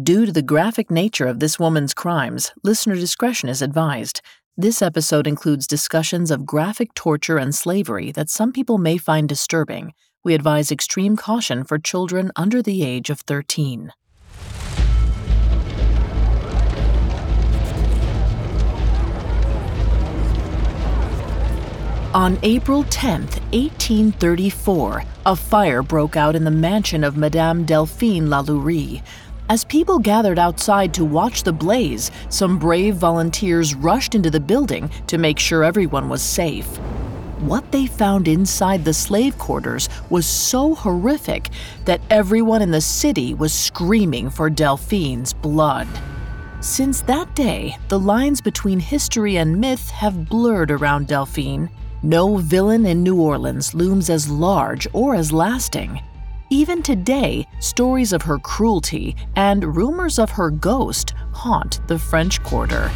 Due to the graphic nature of this woman's crimes, listener discretion is advised. This episode includes discussions of graphic torture and slavery that some people may find disturbing. We advise extreme caution for children under the age of 13. On April 10, 1834, a fire broke out in the mansion of Madame Delphine Lalaurie. As people gathered outside to watch the blaze, some brave volunteers rushed into the building to make sure everyone was safe. What they found inside the slave quarters was so horrific that everyone in the city was screaming for Delphine's blood. Since that day, the lines between history and myth have blurred around Delphine. No villain in New Orleans looms as large or as lasting. Even today, stories of her cruelty and rumors of her ghost haunt the French Quarter.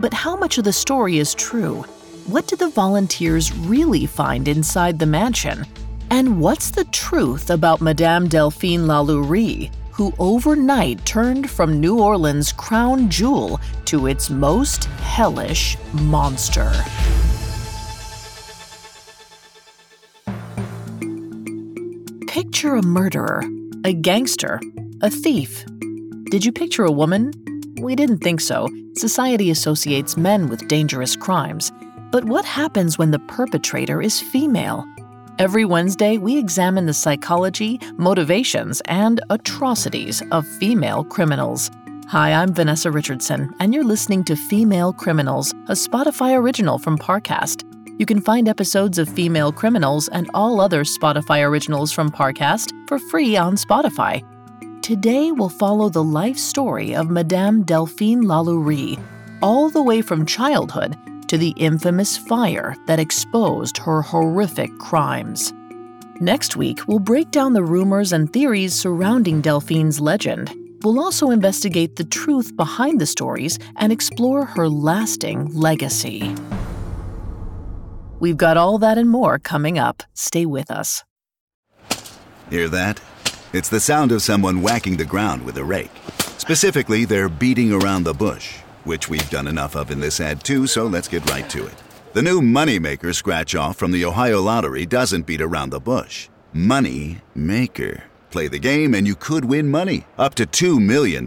But how much of the story is true? What did the volunteers really find inside the mansion? And what's the truth about Madame Delphine Lalaurie, who overnight turned from New Orleans' crown jewel to its most hellish monster? Picture a murderer, a gangster, a thief. Did you picture a woman? We didn't think so. Society associates men with dangerous crimes. But what happens when the perpetrator is female? Every Wednesday, we examine the psychology, motivations, and atrocities of female criminals. Hi, I'm Vanessa Richardson, and you're listening to Female Criminals, a Spotify original from Parcast. You can find episodes of Female Criminals and all other Spotify originals from Parcast for free on Spotify. Today, we'll follow the life story of Madame Delphine Lalaurie, all the way from childhood to the infamous fire that exposed her horrific crimes. Next week, we'll break down the rumors and theories surrounding Delphine's legend. We'll also investigate the truth behind the stories and explore her lasting legacy. We've got all that and more coming up. Stay with us. Hear that? It's the sound of someone whacking the ground with a rake. Specifically, they're beating around the bush, which we've done enough of in this ad too, so let's get right to it. The new Moneymaker scratch off from the Ohio Lottery doesn't beat around the bush. Money Maker. Play the game and you could win money, up to $2 million.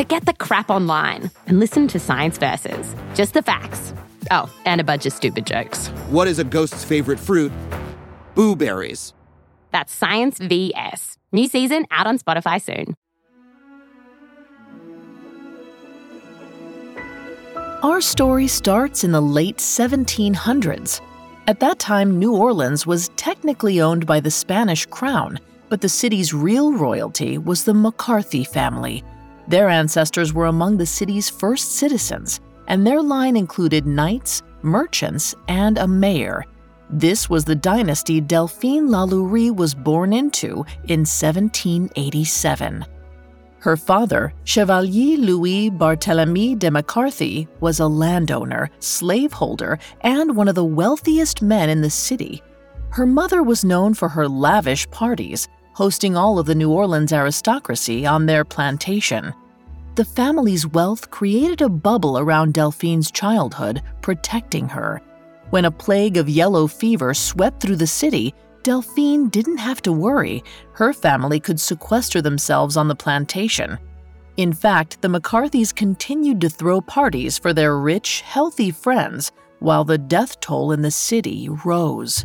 Forget the crap online and listen to Science Versus. Just the facts. Oh, and a bunch of stupid jokes. What is a ghost's favorite fruit? Blueberries. That's Science VS. New season out on Spotify soon. Our story starts in the late 1700s. At that time, New Orleans was technically owned by the Spanish crown, but the city's real royalty was the McCarthy family their ancestors were among the city's first citizens, and their line included knights, merchants, and a mayor. This was the dynasty Delphine Lalaurie was born into in 1787. Her father, Chevalier Louis Barthélemy de McCarthy, was a landowner, slaveholder, and one of the wealthiest men in the city. Her mother was known for her lavish parties, hosting all of the New Orleans aristocracy on their plantation. The family's wealth created a bubble around Delphine's childhood, protecting her. When a plague of yellow fever swept through the city, Delphine didn't have to worry. Her family could sequester themselves on the plantation. In fact, the McCarthys continued to throw parties for their rich, healthy friends while the death toll in the city rose.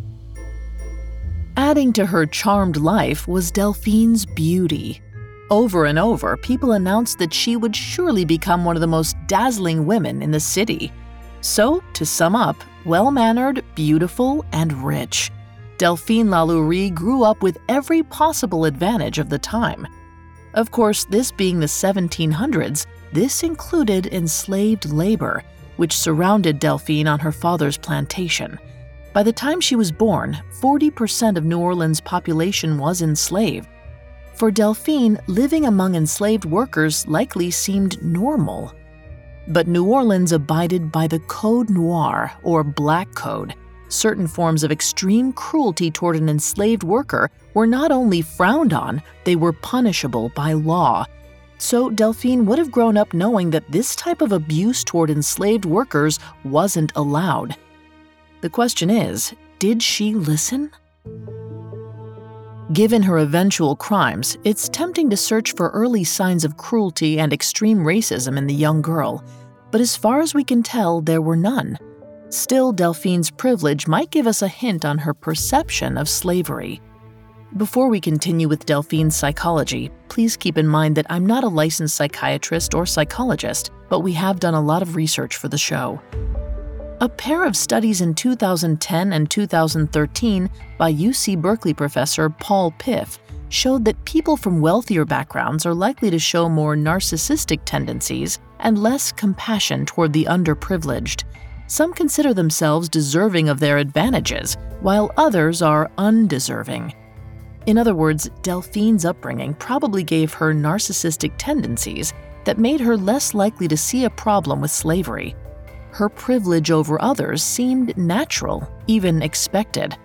Adding to her charmed life was Delphine's beauty. Over and over, people announced that she would surely become one of the most dazzling women in the city. So, to sum up, well mannered, beautiful, and rich. Delphine Lalaurie grew up with every possible advantage of the time. Of course, this being the 1700s, this included enslaved labor, which surrounded Delphine on her father's plantation. By the time she was born, 40% of New Orleans' population was enslaved. For Delphine, living among enslaved workers likely seemed normal. But New Orleans abided by the Code Noir, or Black Code. Certain forms of extreme cruelty toward an enslaved worker were not only frowned on, they were punishable by law. So Delphine would have grown up knowing that this type of abuse toward enslaved workers wasn't allowed. The question is did she listen? Given her eventual crimes, it's tempting to search for early signs of cruelty and extreme racism in the young girl, but as far as we can tell, there were none. Still, Delphine's privilege might give us a hint on her perception of slavery. Before we continue with Delphine's psychology, please keep in mind that I'm not a licensed psychiatrist or psychologist, but we have done a lot of research for the show. A pair of studies in 2010 and 2013 by UC Berkeley professor Paul Piff showed that people from wealthier backgrounds are likely to show more narcissistic tendencies and less compassion toward the underprivileged. Some consider themselves deserving of their advantages, while others are undeserving. In other words, Delphine's upbringing probably gave her narcissistic tendencies that made her less likely to see a problem with slavery her privilege over others seemed natural, even expected.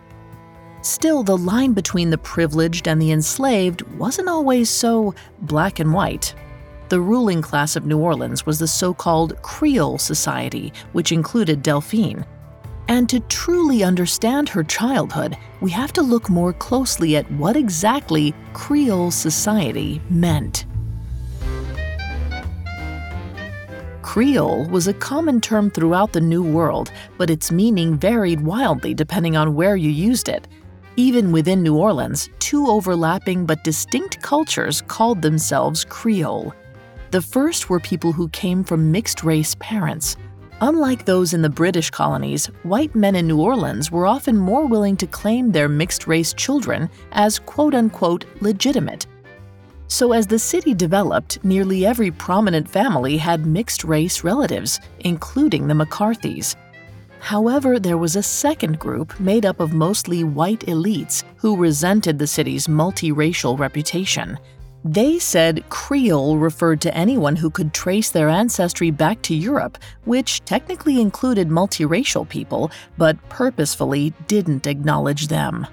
Still, the line between the privileged and the enslaved wasn't always so black and white. The ruling class of New Orleans was the so called Creole Society, which included Delphine. And to truly understand her childhood, we have to look more closely at what exactly Creole Society meant. Creole was a common term throughout the New World, but its meaning varied wildly depending on where you used it. Even within New Orleans, two overlapping but distinct cultures called themselves Creole. The first were people who came from mixed race parents. Unlike those in the British colonies, white men in New Orleans were often more willing to claim their mixed race children as quote unquote legitimate so, as the city developed, nearly every prominent family had mixed race relatives, including the McCarthys. However, there was a second group made up of mostly white elites who resented the city's multiracial reputation. They said Creole referred to anyone who could trace their ancestry back to Europe, which technically included multiracial people, but purposefully didn't acknowledge them.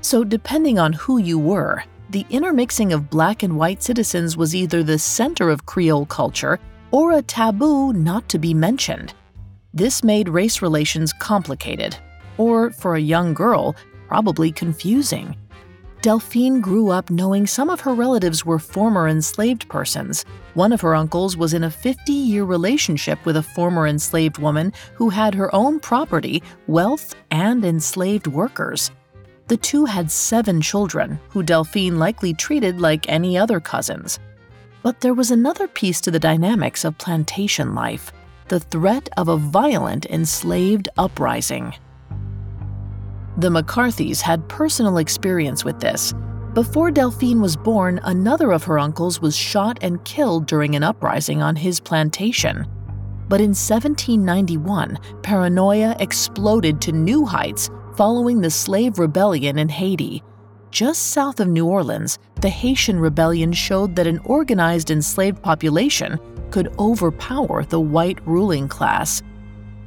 So, depending on who you were, the intermixing of black and white citizens was either the center of Creole culture or a taboo not to be mentioned. This made race relations complicated, or for a young girl, probably confusing. Delphine grew up knowing some of her relatives were former enslaved persons. One of her uncles was in a 50 year relationship with a former enslaved woman who had her own property, wealth, and enslaved workers. The two had seven children, who Delphine likely treated like any other cousins. But there was another piece to the dynamics of plantation life the threat of a violent enslaved uprising. The McCarthys had personal experience with this. Before Delphine was born, another of her uncles was shot and killed during an uprising on his plantation. But in 1791, paranoia exploded to new heights following the slave rebellion in Haiti. Just south of New Orleans, the Haitian rebellion showed that an organized enslaved population could overpower the white ruling class.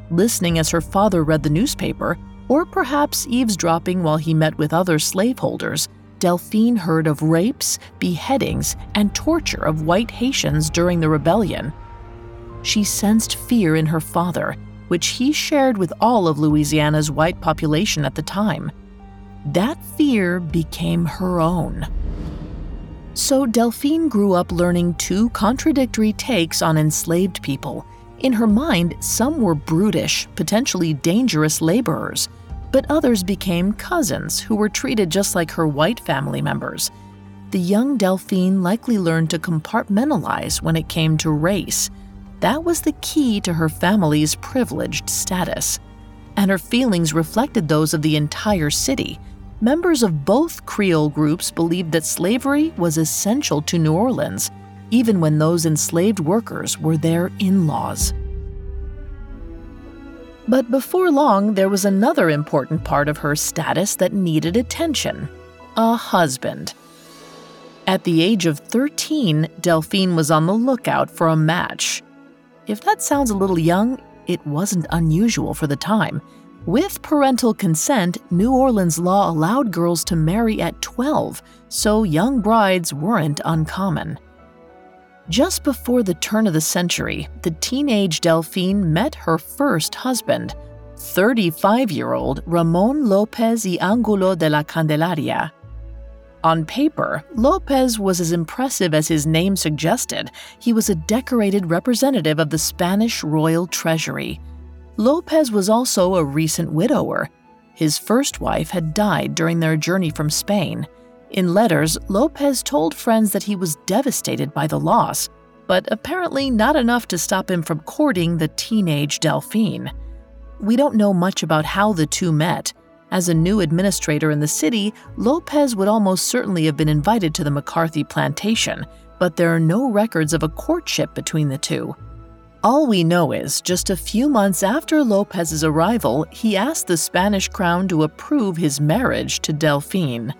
Listening as her father read the newspaper, or perhaps eavesdropping while he met with other slaveholders, Delphine heard of rapes, beheadings, and torture of white Haitians during the rebellion. She sensed fear in her father which he shared with all of Louisiana's white population at the time. That fear became her own. So Delphine grew up learning two contradictory takes on enslaved people. In her mind, some were brutish, potentially dangerous laborers, but others became cousins who were treated just like her white family members. The young Delphine likely learned to compartmentalize when it came to race that was the key to her family's privileged status. And her feelings reflected those of the entire city. Members of both Creole groups believed that slavery was essential to New Orleans. even when those enslaved workers were their in laws. But before long, there was another important part of her status that needed attention a husband. At the age of 13, Delphine was on the lookout for a match. If that sounds a little young, it wasn't unusual for the time. With parental consent, New Orleans law allowed girls to marry at 12, so young brides weren't uncommon. Just before the turn of the century, the teenage Delphine met her first husband, 35 year old Ramon Lopez y Angulo de la Candelaria. On paper, Lopez was as impressive as his name suggested. He was a decorated representative of the Spanish royal treasury. Lopez was also a recent widower. His first wife had died during their journey from Spain. In letters, Lopez told friends that he was devastated by the loss, but apparently not enough to stop him from courting the teenage Delphine. We don't know much about how the two met. As a new administrator in the city, Lopez would almost certainly have been invited to the McCarthy plantation, but there are no records of a courtship between the two. All we know is, just a few months after Lopez's arrival, he asked the Spanish crown to approve his marriage to Delphine.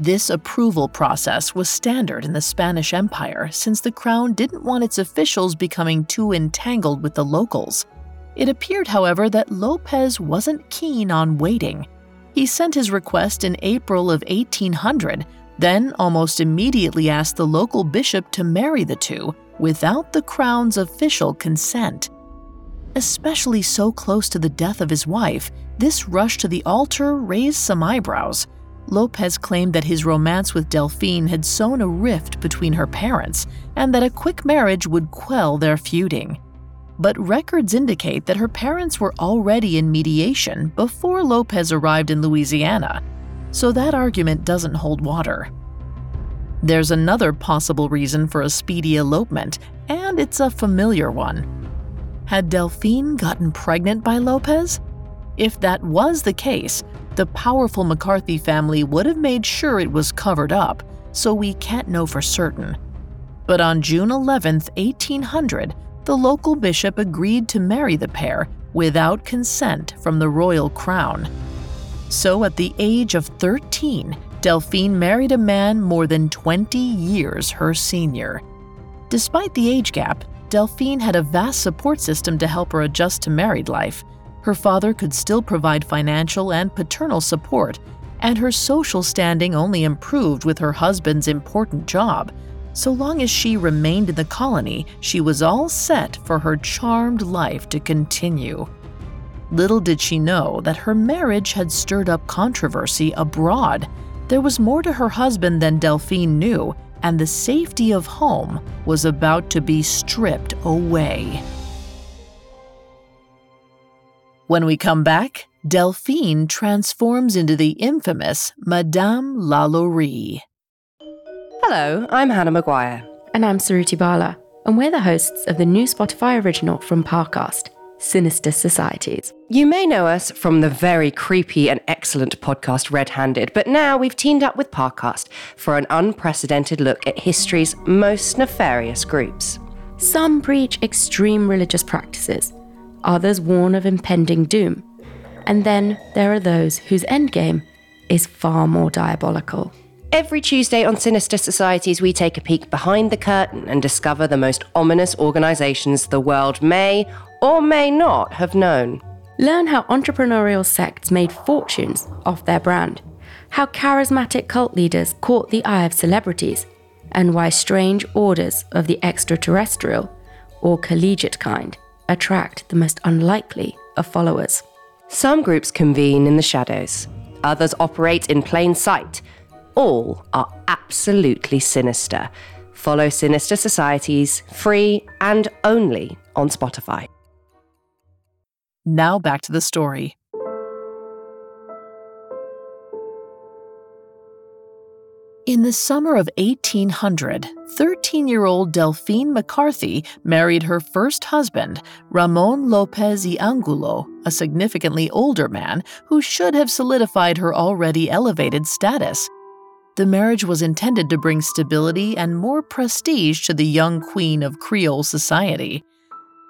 This approval process was standard in the Spanish Empire since the crown didn't want its officials becoming too entangled with the locals. It appeared, however, that Lopez wasn't keen on waiting. He sent his request in April of 1800, then almost immediately asked the local bishop to marry the two without the crown's official consent. Especially so close to the death of his wife, this rush to the altar raised some eyebrows. Lopez claimed that his romance with Delphine had sown a rift between her parents and that a quick marriage would quell their feuding. But records indicate that her parents were already in mediation before Lopez arrived in Louisiana, so that argument doesn't hold water. There's another possible reason for a speedy elopement, and it's a familiar one. Had Delphine gotten pregnant by Lopez? If that was the case, the powerful McCarthy family would have made sure it was covered up, so we can't know for certain. But on June 11, 1800, the local bishop agreed to marry the pair without consent from the royal crown. So at the age of 13, Delphine married a man more than 20 years her senior. Despite the age gap, Delphine had a vast support system to help her adjust to married life her father could still provide financial and paternal support, and her social standing only improved with her husband's important job. So long as she remained in the colony, she was all set for her charmed life to continue. Little did she know that her marriage had stirred up controversy abroad. There was more to her husband than Delphine knew, and the safety of home was about to be stripped away. When we come back, Delphine transforms into the infamous Madame Lalaurie. Hello, I'm Hannah Maguire. And I'm Suruthi Bala, and we're the hosts of the new Spotify original from Parcast, Sinister Societies. You may know us from the very creepy and excellent podcast Red Handed, but now we've teamed up with Parcast for an unprecedented look at history's most nefarious groups. Some preach extreme religious practices others warn of impending doom. And then there are those whose endgame is far more diabolical. Every Tuesday on Sinister Societies, we take a peek behind the curtain and discover the most ominous organizations the world may or may not have known. Learn how entrepreneurial sects made fortunes off their brand, how charismatic cult leaders caught the eye of celebrities, and why strange orders of the extraterrestrial or collegiate kind attract the most unlikely of followers. Some groups convene in the shadows, others operate in plain sight. All are absolutely sinister. Follow Sinister Societies free and only on Spotify. Now back to the story. In the summer of 1800, 13 year old Delphine McCarthy married her first husband, Ramon Lopez y Angulo, a significantly older man who should have solidified her already elevated status. The marriage was intended to bring stability and more prestige to the young queen of Creole society.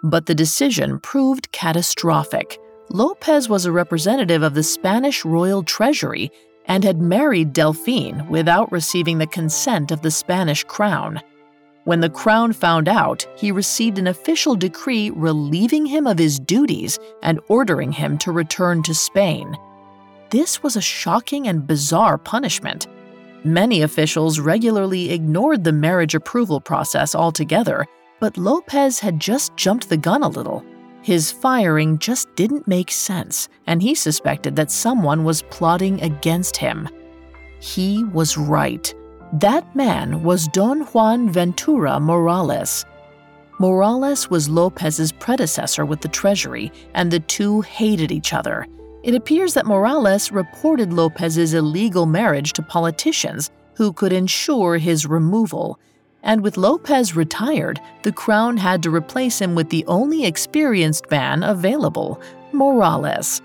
But the decision proved catastrophic. Lopez was a representative of the Spanish royal treasury and had married Delphine without receiving the consent of the Spanish crown. When the crown found out, he received an official decree relieving him of his duties and ordering him to return to Spain. This was a shocking and bizarre punishment. Many officials regularly ignored the marriage approval process altogether, but Lopez had just jumped the gun a little. His firing just didn't make sense, and he suspected that someone was plotting against him. He was right. That man was Don Juan Ventura Morales. Morales was Lopez's predecessor with the Treasury, and the two hated each other. It appears that Morales reported Lopez's illegal marriage to politicians who could ensure his removal, and with Lopez retired, the crown had to replace him with the only experienced man available, Morales.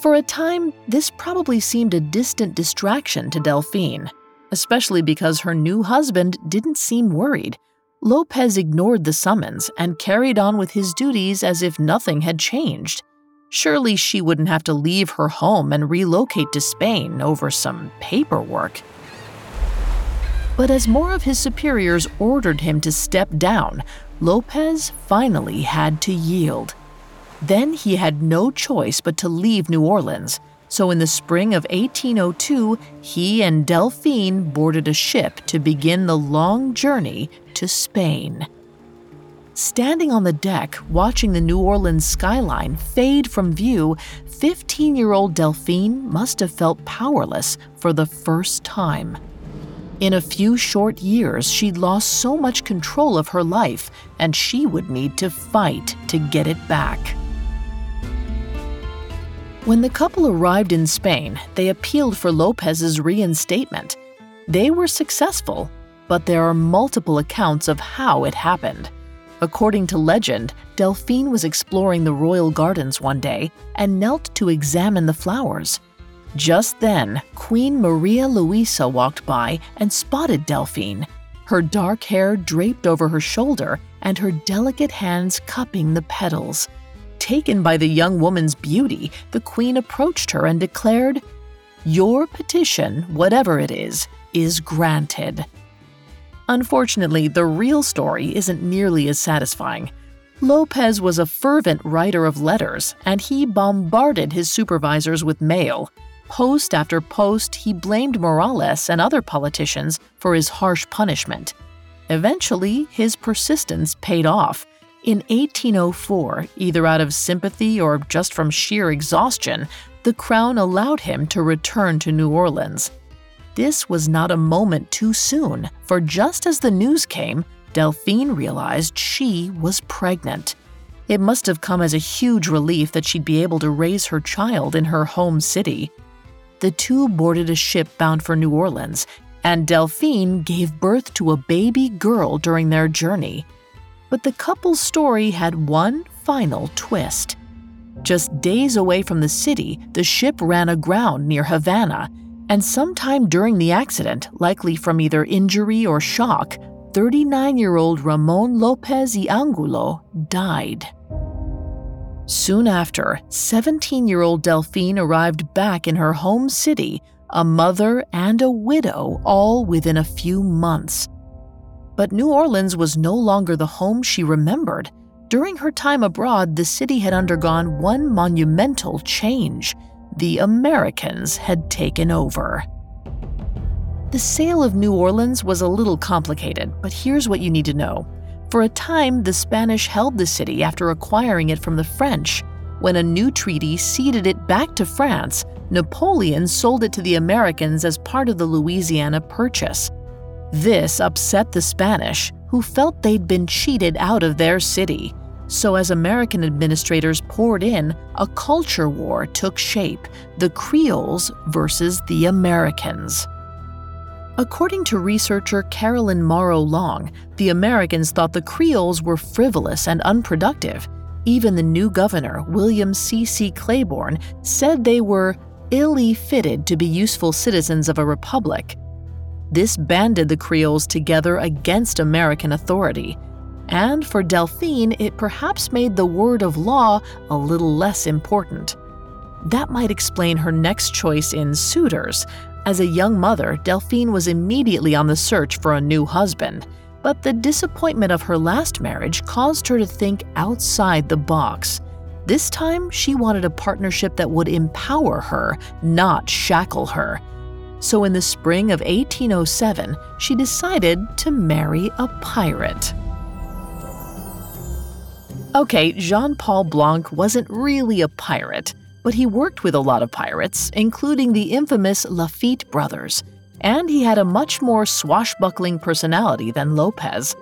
For a time, this probably seemed a distant distraction to Delphine, especially because her new husband didn't seem worried. Lopez ignored the summons and carried on with his duties as if nothing had changed. Surely she wouldn't have to leave her home and relocate to Spain over some paperwork. But as more of his superiors ordered him to step down, Lopez finally had to yield. Then he had no choice but to leave New Orleans. So in the spring of 1802, he and Delphine boarded a ship to begin the long journey to Spain. Standing on the deck, watching the New Orleans skyline fade from view, 15 year old Delphine must have felt powerless for the first time. In a few short years, she'd lost so much control of her life, and she would need to fight to get it back. When the couple arrived in Spain, they appealed for Lopez's reinstatement. They were successful, but there are multiple accounts of how it happened. According to legend, Delphine was exploring the royal gardens one day and knelt to examine the flowers. Just then, Queen Maria Luisa walked by and spotted Delphine, her dark hair draped over her shoulder and her delicate hands cupping the petals. Taken by the young woman's beauty, the queen approached her and declared, Your petition, whatever it is, is granted. Unfortunately, the real story isn't nearly as satisfying. Lopez was a fervent writer of letters, and he bombarded his supervisors with mail. Post after post, he blamed Morales and other politicians for his harsh punishment. Eventually, his persistence paid off. In 1804, either out of sympathy or just from sheer exhaustion, the crown allowed him to return to New Orleans. This was not a moment too soon, for just as the news came, Delphine realized she was pregnant. It must have come as a huge relief that she'd be able to raise her child in her home city the two boarded a ship bound for New Orleans, and Delphine gave birth to a baby girl during their journey. But the couple's story had one final twist. Just days away from the city, the ship ran aground near Havana, and sometime during the accident, likely from either injury or shock, 39 year old Ramon Lopez y Angulo died. Soon after, 17 year old Delphine arrived back in her home city, a mother and a widow, all within a few months. But New Orleans was no longer the home she remembered. During her time abroad, the city had undergone one monumental change the Americans had taken over. The sale of New Orleans was a little complicated, but here's what you need to know. For a time, the Spanish held the city after acquiring it from the French. When a new treaty ceded it back to France, Napoleon sold it to the Americans as part of the Louisiana Purchase. This upset the Spanish, who felt they'd been cheated out of their city. So, as American administrators poured in, a culture war took shape the Creoles versus the Americans. According to researcher Carolyn Morrow Long, the Americans thought the Creoles were frivolous and unproductive. Even the new governor, William C. C. Claiborne, said they were illy fitted to be useful citizens of a republic. This banded the Creoles together against American authority. And for Delphine, it perhaps made the word of law a little less important. That might explain her next choice in suitors. As a young mother, Delphine was immediately on the search for a new husband. But the disappointment of her last marriage caused her to think outside the box. This time, she wanted a partnership that would empower her, not shackle her. So, in the spring of 1807, she decided to marry a pirate. Okay, Jean Paul Blanc wasn't really a pirate, but he worked with a lot of pirates, including the infamous Lafitte brothers, and he had a much more swashbuckling personality than Lopez.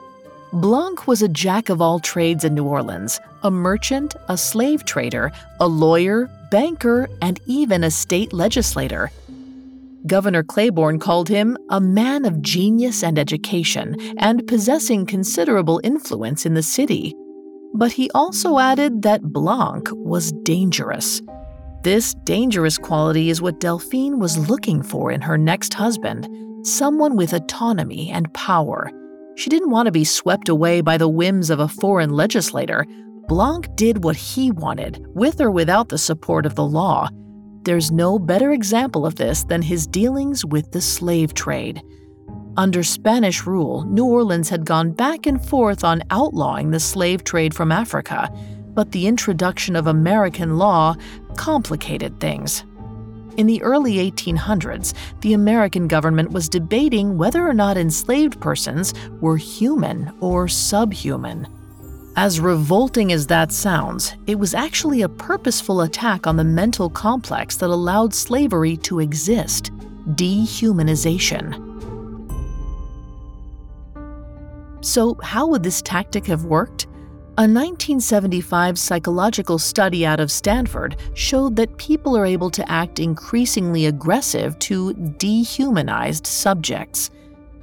Blanc was a jack of all trades in New Orleans a merchant, a slave trader, a lawyer, banker, and even a state legislator. Governor Claiborne called him a man of genius and education and possessing considerable influence in the city. But he also added that Blanc was dangerous. This dangerous quality is what Delphine was looking for in her next husband someone with autonomy and power. She didn't want to be swept away by the whims of a foreign legislator. Blanc did what he wanted, with or without the support of the law. There's no better example of this than his dealings with the slave trade. Under Spanish rule, New Orleans had gone back and forth on outlawing the slave trade from Africa but the introduction of American law complicated things. In the early 1800s, the American government was debating whether or not enslaved persons were human or subhuman. As revolting as that sounds, it was actually a purposeful attack on the mental complex that allowed slavery to exist dehumanization. So, how would this tactic have worked? A 1975 psychological study out of Stanford showed that people are able to act increasingly aggressive to dehumanized subjects.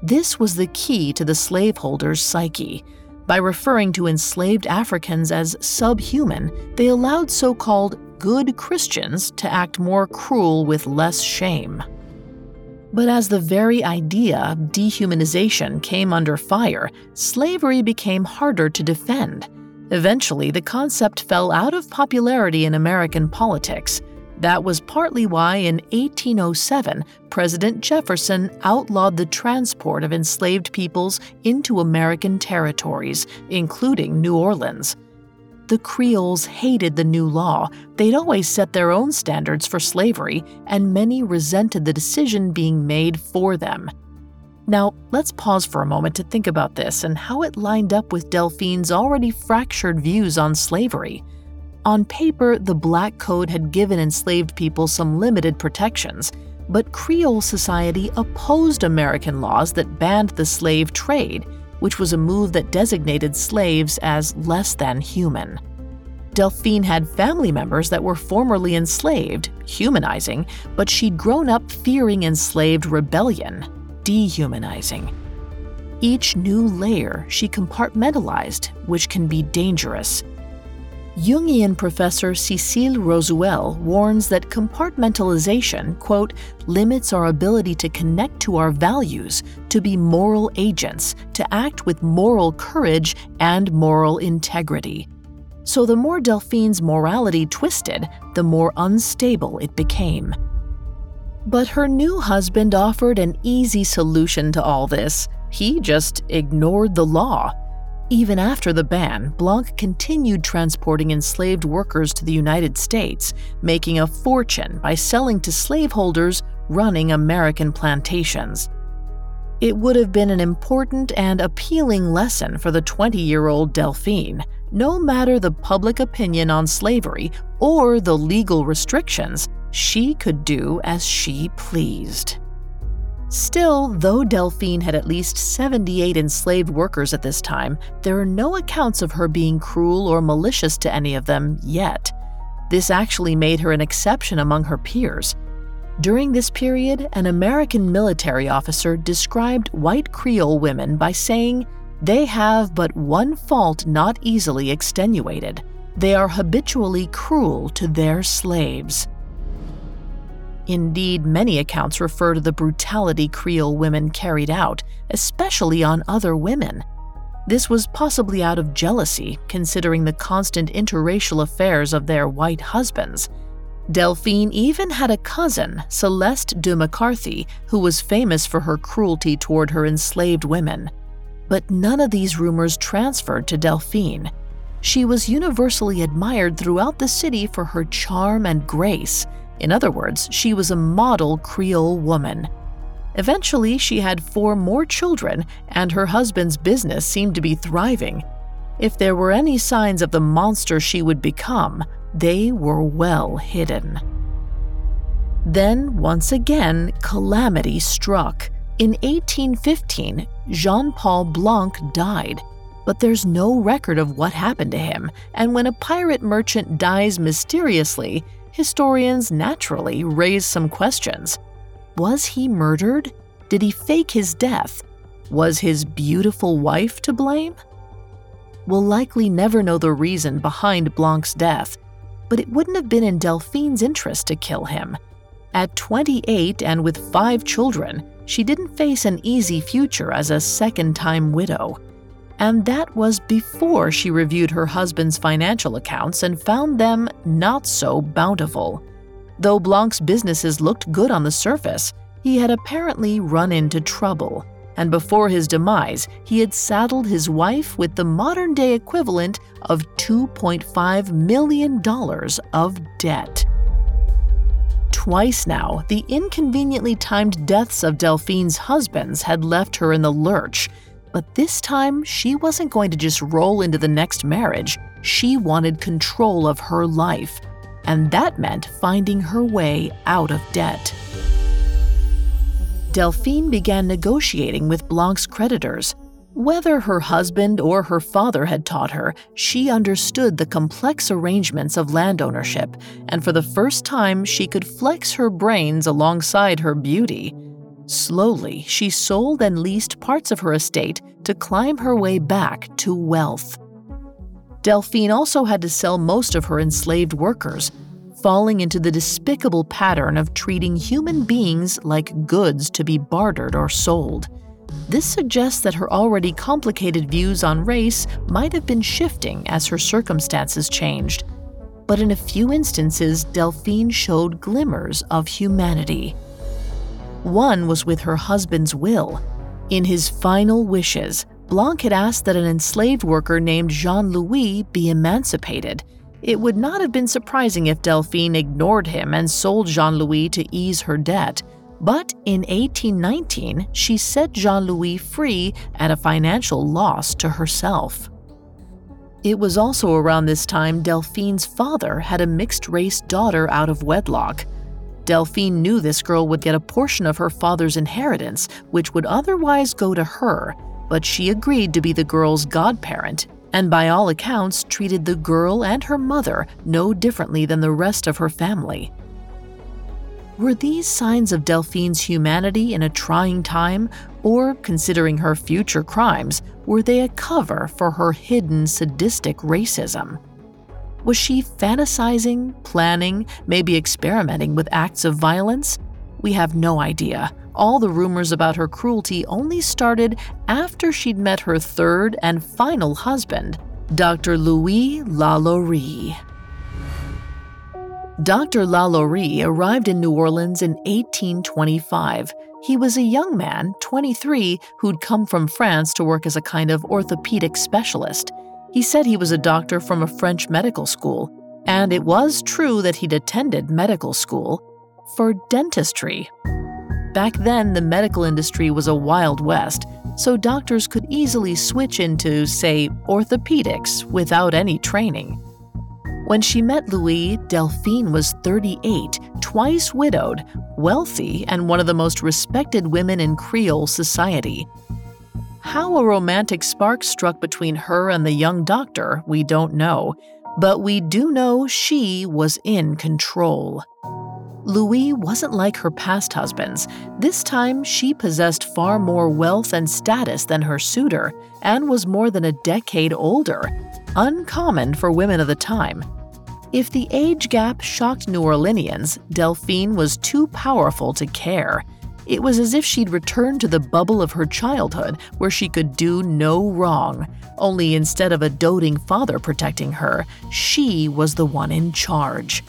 This was the key to the slaveholders' psyche. By referring to enslaved Africans as subhuman, they allowed so called good Christians to act more cruel with less shame. But as the very idea of dehumanization came under fire, slavery became harder to defend. Eventually, the concept fell out of popularity in American politics. That was partly why in 1807, President Jefferson outlawed the transport of enslaved peoples into American territories, including New Orleans. The Creoles hated the new law. They'd always set their own standards for slavery, and many resented the decision being made for them. Now, let's pause for a moment to think about this and how it lined up with Delphine's already fractured views on slavery. On paper, the Black Code had given enslaved people some limited protections, but Creole society opposed American laws that banned the slave trade, which was a move that designated slaves as less than human. Delphine had family members that were formerly enslaved, humanizing, but she'd grown up fearing enslaved rebellion, dehumanizing. Each new layer she compartmentalized, which can be dangerous. Jungian professor Cecile Rozuel warns that compartmentalization, quote, limits our ability to connect to our values, to be moral agents, to act with moral courage and moral integrity. So the more Delphine's morality twisted, the more unstable it became. But her new husband offered an easy solution to all this. He just ignored the law. Even after the ban, Blanc continued transporting enslaved workers to the United States, making a fortune by selling to slaveholders running American plantations. It would have been an important and appealing lesson for the 20 year old Delphine. No matter the public opinion on slavery or the legal restrictions, she could do as she pleased. Still, though Delphine had at least 78 enslaved workers at this time, there are no accounts of her being cruel or malicious to any of them yet. This actually made her an exception among her peers. During this period, an American military officer described white Creole women by saying, They have but one fault not easily extenuated. They are habitually cruel to their slaves. Indeed, many accounts refer to the brutality Creole women carried out, especially on other women. This was possibly out of jealousy, considering the constant interracial affairs of their white husbands. Delphine even had a cousin, Celeste de McCarthy, who was famous for her cruelty toward her enslaved women. But none of these rumors transferred to Delphine. She was universally admired throughout the city for her charm and grace. In other words, she was a model Creole woman. Eventually, she had four more children, and her husband's business seemed to be thriving. If there were any signs of the monster she would become, they were well hidden. Then, once again, calamity struck. In 1815, Jean Paul Blanc died, but there's no record of what happened to him, and when a pirate merchant dies mysteriously, historians naturally raise some questions. Was he murdered? Did he fake his death? Was his beautiful wife to blame? We'll likely never know the reason behind Blanc's death, but it wouldn't have been in Delphine's interest to kill him. At 28 and with five children, she didn't face an easy future as a second time widow. And that was before she reviewed her husband's financial accounts and found them not so bountiful. Though Blanc's businesses looked good on the surface, he had apparently run into trouble, and before his demise, he had saddled his wife with the modern day equivalent of $2.5 million of debt. Twice now, the inconveniently timed deaths of Delphine's husbands had left her in the lurch, but this time she wasn't going to just roll into the next marriage. She wanted control of her life and that meant finding her way out of debt. Delphine began negotiating with Blanc's creditors. Whether her husband or her father had taught her, she understood the complex arrangements of land ownership, and for the first time, she could flex her brains alongside her beauty. Slowly, she sold and leased parts of her estate to climb her way back to wealth. Delphine also had to sell most of her enslaved workers, falling into the despicable pattern of treating human beings like goods to be bartered or sold. This suggests that her already complicated views on race might have been shifting as her circumstances changed. But in a few instances, Delphine showed glimmers of humanity. One was with her husband's will. In his final wishes, Blanc had asked that an enslaved worker named Jean Louis be emancipated. It would not have been surprising if Delphine ignored him and sold Jean Louis to ease her debt. But in 1819, she set Jean Louis free at a financial loss to herself. It was also around this time Delphine's father had a mixed race daughter out of wedlock. Delphine knew this girl would get a portion of her father's inheritance, which would otherwise go to her, but she agreed to be the girl's godparent, and by all accounts treated the girl and her mother no differently than the rest of her family. Were these signs of Delphine's humanity in a trying time, or, considering her future crimes, were they a cover for her hidden sadistic racism? Was she fantasizing, planning, maybe experimenting with acts of violence? We have no idea all the rumors about her cruelty only started after she'd met her third and final husband, Dr. Louis Lalaurie. Dr. Lalaurie arrived in New Orleans in 1825. He was a young man, 23, who'd come from France to work as a kind of orthopedic specialist. He said he was a doctor from a French medical school, and it was true that he'd attended medical school for dentistry. Back then, the medical industry was a wild west, so doctors could easily switch into, say, orthopedics without any training. When she met Louis, Delphine was 38, twice widowed, wealthy, and one of the most respected women in Creole society. How a romantic spark struck between her and the young doctor, we don't know, but we do know she was in control. Louis wasn't like her past husbands. This time, she possessed far more wealth and status than her suitor, and was more than a decade older, uncommon for women of the time. If the age gap shocked New Orleanians, Delphine was too powerful to care. It was as if she'd returned to the bubble of her childhood where she could do no wrong. Only instead of a doting father protecting her, she was the one in charge.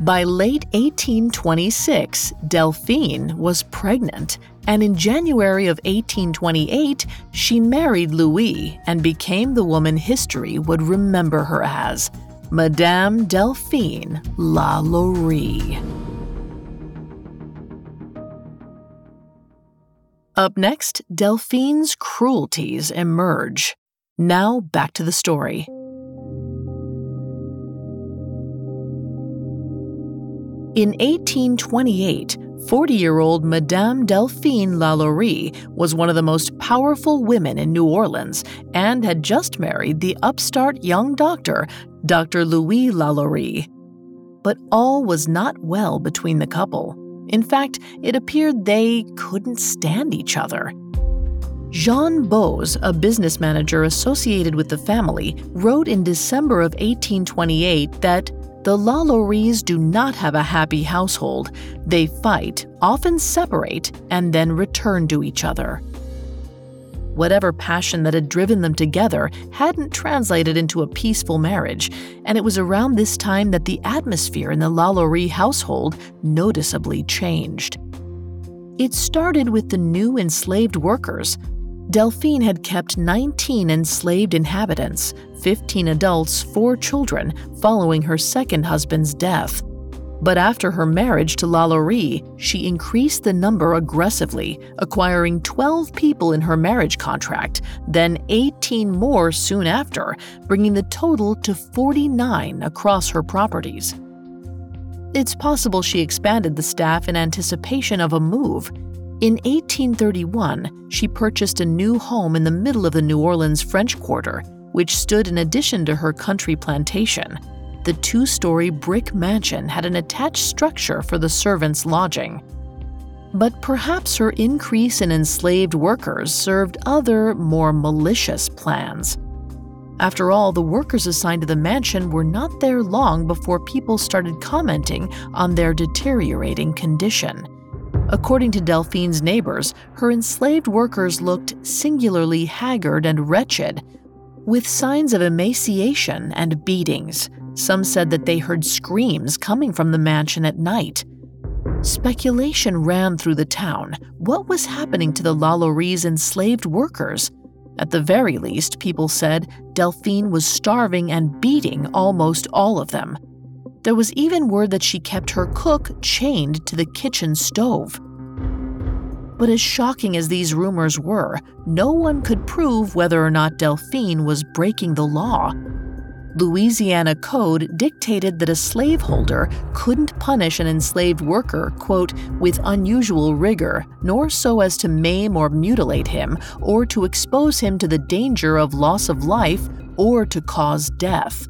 By late 1826, Delphine was pregnant, and in January of 1828, she married Louis and became the woman history would remember her as Madame Delphine Lalaurie. Up next, Delphine's cruelties emerge. Now back to the story. In 1828, 40 year old Madame Delphine Lalaurie was one of the most powerful women in New Orleans and had just married the upstart young doctor, Dr. Louis Lalaurie. But all was not well between the couple. In fact, it appeared they couldn't stand each other. Jean Boze, a business manager associated with the family, wrote in December of 1828 that the Lalauries do not have a happy household. They fight, often separate, and then return to each other. Whatever passion that had driven them together hadn't translated into a peaceful marriage, and it was around this time that the atmosphere in the Lalaurie household noticeably changed. It started with the new enslaved workers, Delphine had kept 19 enslaved inhabitants, 15 adults, 4 children, following her second husband's death. But after her marriage to Lalaurie, she increased the number aggressively, acquiring 12 people in her marriage contract, then 18 more soon after, bringing the total to 49 across her properties. It's possible she expanded the staff in anticipation of a move, in 1831, she purchased a new home in the middle of the New Orleans French Quarter, which stood in addition to her country plantation. The two story brick mansion had an attached structure for the servants' lodging. But perhaps her increase in enslaved workers served other, more malicious plans. After all, the workers assigned to the mansion were not there long before people started commenting on their deteriorating condition. According to Delphine's neighbors, her enslaved workers looked singularly haggard and wretched, with signs of emaciation and beatings. Some said that they heard screams coming from the mansion at night. Speculation ran through the town. What was happening to the Lalauries' enslaved workers? At the very least, people said Delphine was starving and beating almost all of them. There was even word that she kept her cook chained to the kitchen stove. But as shocking as these rumors were, no one could prove whether or not Delphine was breaking the law. Louisiana code dictated that a slaveholder couldn't punish an enslaved worker, quote, with unusual rigor, nor so as to maim or mutilate him, or to expose him to the danger of loss of life, or to cause death.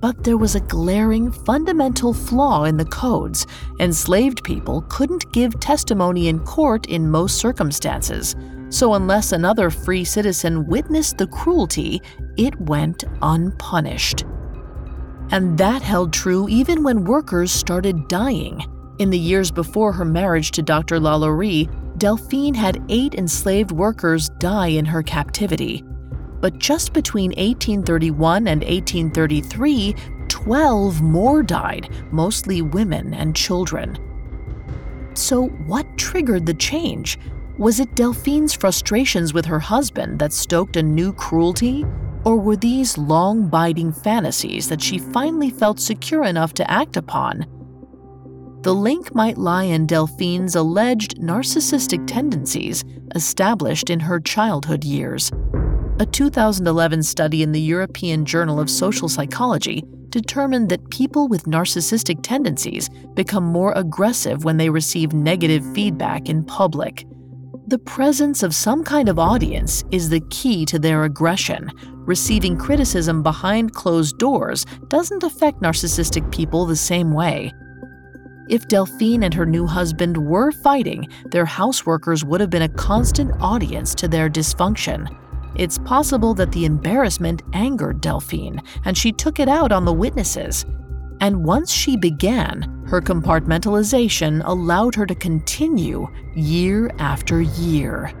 But there was a glaring fundamental flaw in the codes. Enslaved people couldn't give testimony in court in most circumstances. So, unless another free citizen witnessed the cruelty, it went unpunished. And that held true even when workers started dying. In the years before her marriage to Dr. Lalaurie, Delphine had eight enslaved workers die in her captivity but just between 1831 and 1833, 12 more died, mostly women and children. So, what triggered the change? Was it Delphine's frustrations with her husband that stoked a new cruelty? Or were these long biding fantasies that she finally felt secure enough to act upon? The link might lie in Delphine's alleged narcissistic tendencies established in her childhood years. A 2011 study in the European Journal of Social Psychology determined that people with narcissistic tendencies become more aggressive when they receive negative feedback in public. The presence of some kind of audience is the key to their aggression. Receiving criticism behind closed doors doesn't affect narcissistic people the same way. If Delphine and her new husband were fighting, their houseworkers would have been a constant audience to their dysfunction. It's possible that the embarrassment angered Delphine and she took it out on the witnesses. And once she began, her compartmentalization allowed her to continue year after year.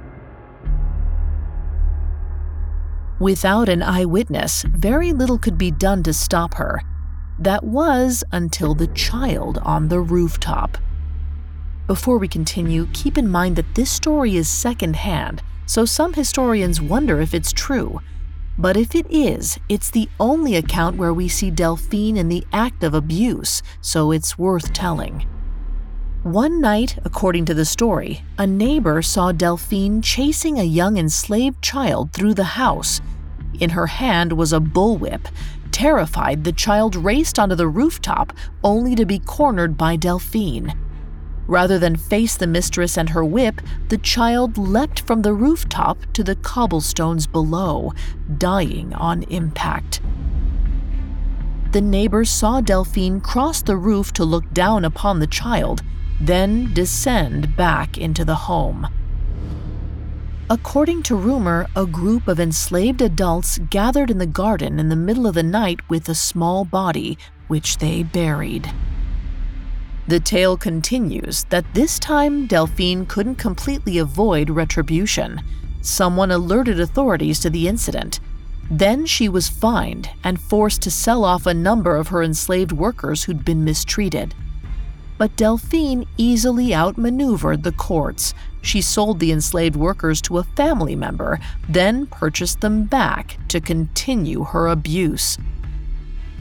Without an eyewitness, very little could be done to stop her. That was until the child on the rooftop. Before we continue, keep in mind that this story is secondhand, so some historians wonder if it's true. But if it is, it's the only account where we see Delphine in the act of abuse, so it's worth telling. One night, according to the story, a neighbor saw Delphine chasing a young enslaved child through the house. In her hand was a bullwhip. Terrified, the child raced onto the rooftop, only to be cornered by Delphine. Rather than face the mistress and her whip, the child leapt from the rooftop to the cobblestones below, dying on impact. The neighbors saw Delphine cross the roof to look down upon the child, then descend back into the home. According to rumor, a group of enslaved adults gathered in the garden in the middle of the night with a small body, which they buried. The tale continues that this time Delphine couldn't completely avoid retribution. Someone alerted authorities to the incident. Then she was fined and forced to sell off a number of her enslaved workers who'd been mistreated. But Delphine easily outmaneuvered the courts. She sold the enslaved workers to a family member, then purchased them back to continue her abuse.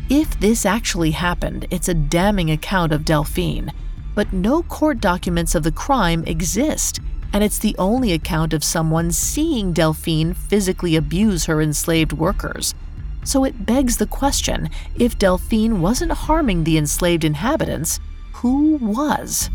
If this actually happened, it's a damning account of Delphine. But no court documents of the crime exist, and it's the only account of someone seeing Delphine physically abuse her enslaved workers. So it begs the question if Delphine wasn't harming the enslaved inhabitants, who was?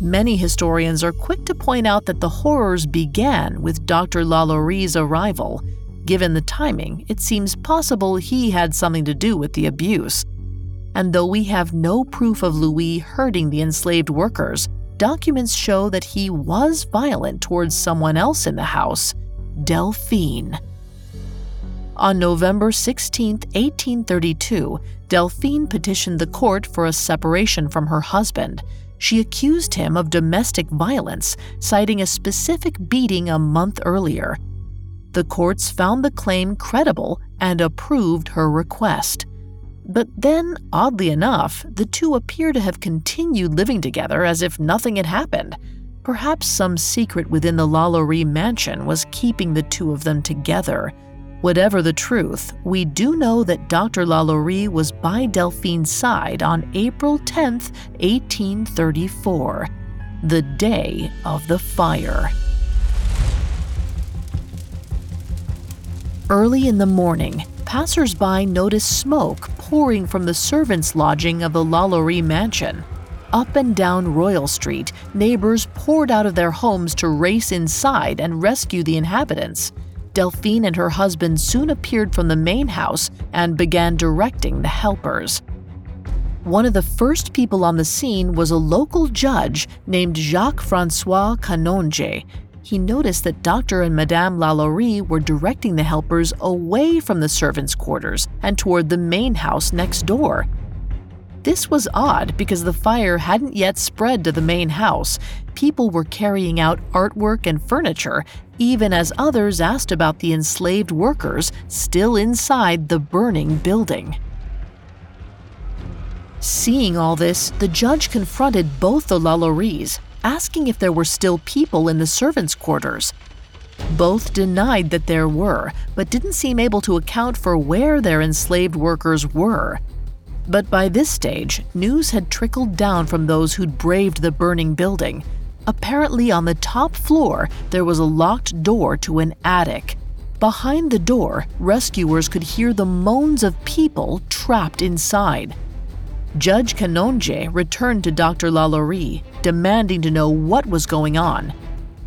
Many historians are quick to point out that the horrors began with Dr. Lalaurie's arrival Given the timing, it seems possible he had something to do with the abuse. And though we have no proof of Louis hurting the enslaved workers, documents show that he was violent towards someone else in the house, Delphine. On November 16, 1832, Delphine petitioned the court for a separation from her husband. She accused him of domestic violence, citing a specific beating a month earlier the courts found the claim credible and approved her request. But then, oddly enough, the two appear to have continued living together as if nothing had happened. Perhaps some secret within the Lalaurie mansion was keeping the two of them together. Whatever the truth, we do know that Dr. Lalaurie was by Delphine's side on April 10, 1834, the day of the fire. Early in the morning, passersby noticed smoke pouring from the servants' lodging of the Lalaurie mansion. Up and down Royal Street, neighbors poured out of their homes to race inside and rescue the inhabitants. Delphine and her husband soon appeared from the main house and began directing the helpers. One of the first people on the scene was a local judge named Jacques Francois Canonge, he noticed that Dr. and Madame Lalaurie were directing the helpers away from the servants' quarters and toward the main house next door. This was odd because the fire hadn't yet spread to the main house. People were carrying out artwork and furniture, even as others asked about the enslaved workers still inside the burning building. Seeing all this, the judge confronted both the Lalauries asking if there were still people in the servants' quarters. Both denied that there were, but didn't seem able to account for where their enslaved workers were. But by this stage, news had trickled down from those who'd braved the burning building. Apparently, on the top floor, there was a locked door to an attic. Behind the door, rescuers could hear the moans of people trapped inside. Judge Canonge returned to Dr. Lalaurie, demanding to know what was going on.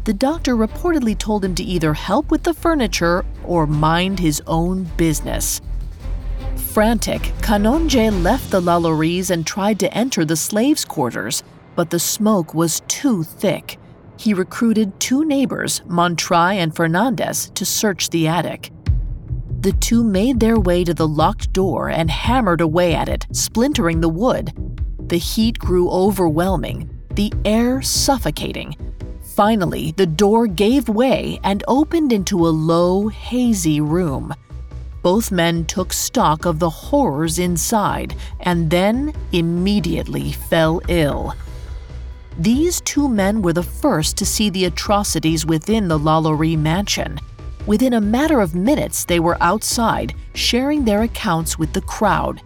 The doctor reportedly told him to either help with the furniture or mind his own business. Frantic, Canonge left the Lalauries and tried to enter the slaves' quarters, but the smoke was too thick. he recruited two neighbors, Montry and Fernandez, to search the attic. The two made their way to the locked door and hammered away at it, splintering the wood. The heat grew overwhelming, the air suffocating. Finally, the door gave way and opened into a low, hazy room. Both men took stock of the horrors inside and then immediately fell ill. These two men were the first to see the atrocities within the Lalaurie mansion. Within a matter of minutes, they were outside, sharing their accounts with the crowd.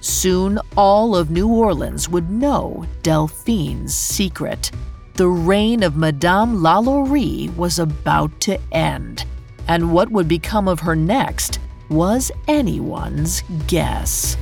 Soon, all of New Orleans would know Delphine's secret. The reign of Madame Lalaurie was about to end, and what would become of her next was anyone's guess.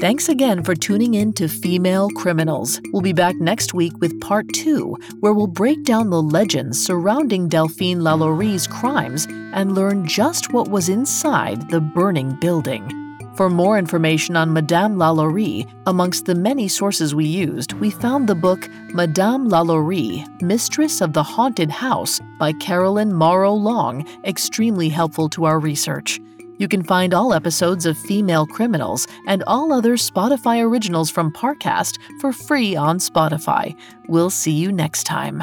Thanks again for tuning in to Female Criminals. We'll be back next week with part two, where we'll break down the legends surrounding Delphine Lalaurie's crimes and learn just what was inside the burning building. For more information on Madame Lalaurie, amongst the many sources we used, we found the book Madame Lalaurie, Mistress of the Haunted House by Carolyn Morrow Long, extremely helpful to our research. You can find all episodes of Female Criminals and all other Spotify originals from Parcast for free on Spotify. We'll see you next time.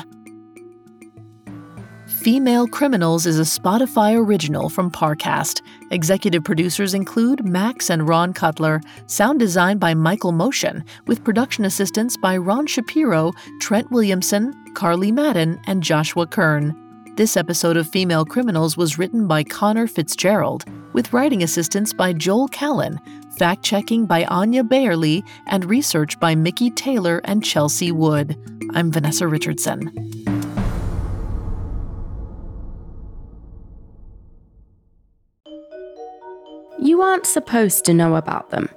Female Criminals is a Spotify original from Parcast. Executive producers include Max and Ron Cutler, sound design by Michael Motion, with production assistance by Ron Shapiro, Trent Williamson, Carly Madden, and Joshua Kern. This episode of Female Criminals was written by Connor Fitzgerald, with writing assistance by Joel Callan, fact checking by Anya Bayerly, and research by Mickey Taylor and Chelsea Wood. I'm Vanessa Richardson. You aren't supposed to know about them,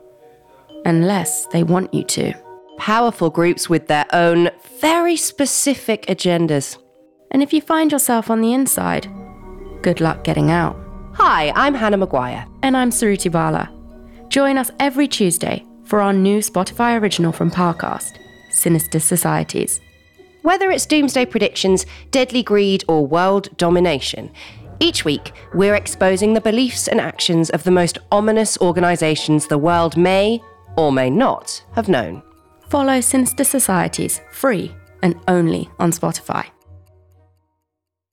unless they want you to. Powerful groups with their own very specific agendas. And if you find yourself on the inside, good luck getting out. Hi, I'm Hannah Maguire. And I'm Suruthi Bala. Join us every Tuesday for our new Spotify original from Parcast, Sinister Societies. Whether it's doomsday predictions, deadly greed, or world domination, each week we're exposing the beliefs and actions of the most ominous organizations the world may or may not have known. Follow Sinister Societies free and only on Spotify.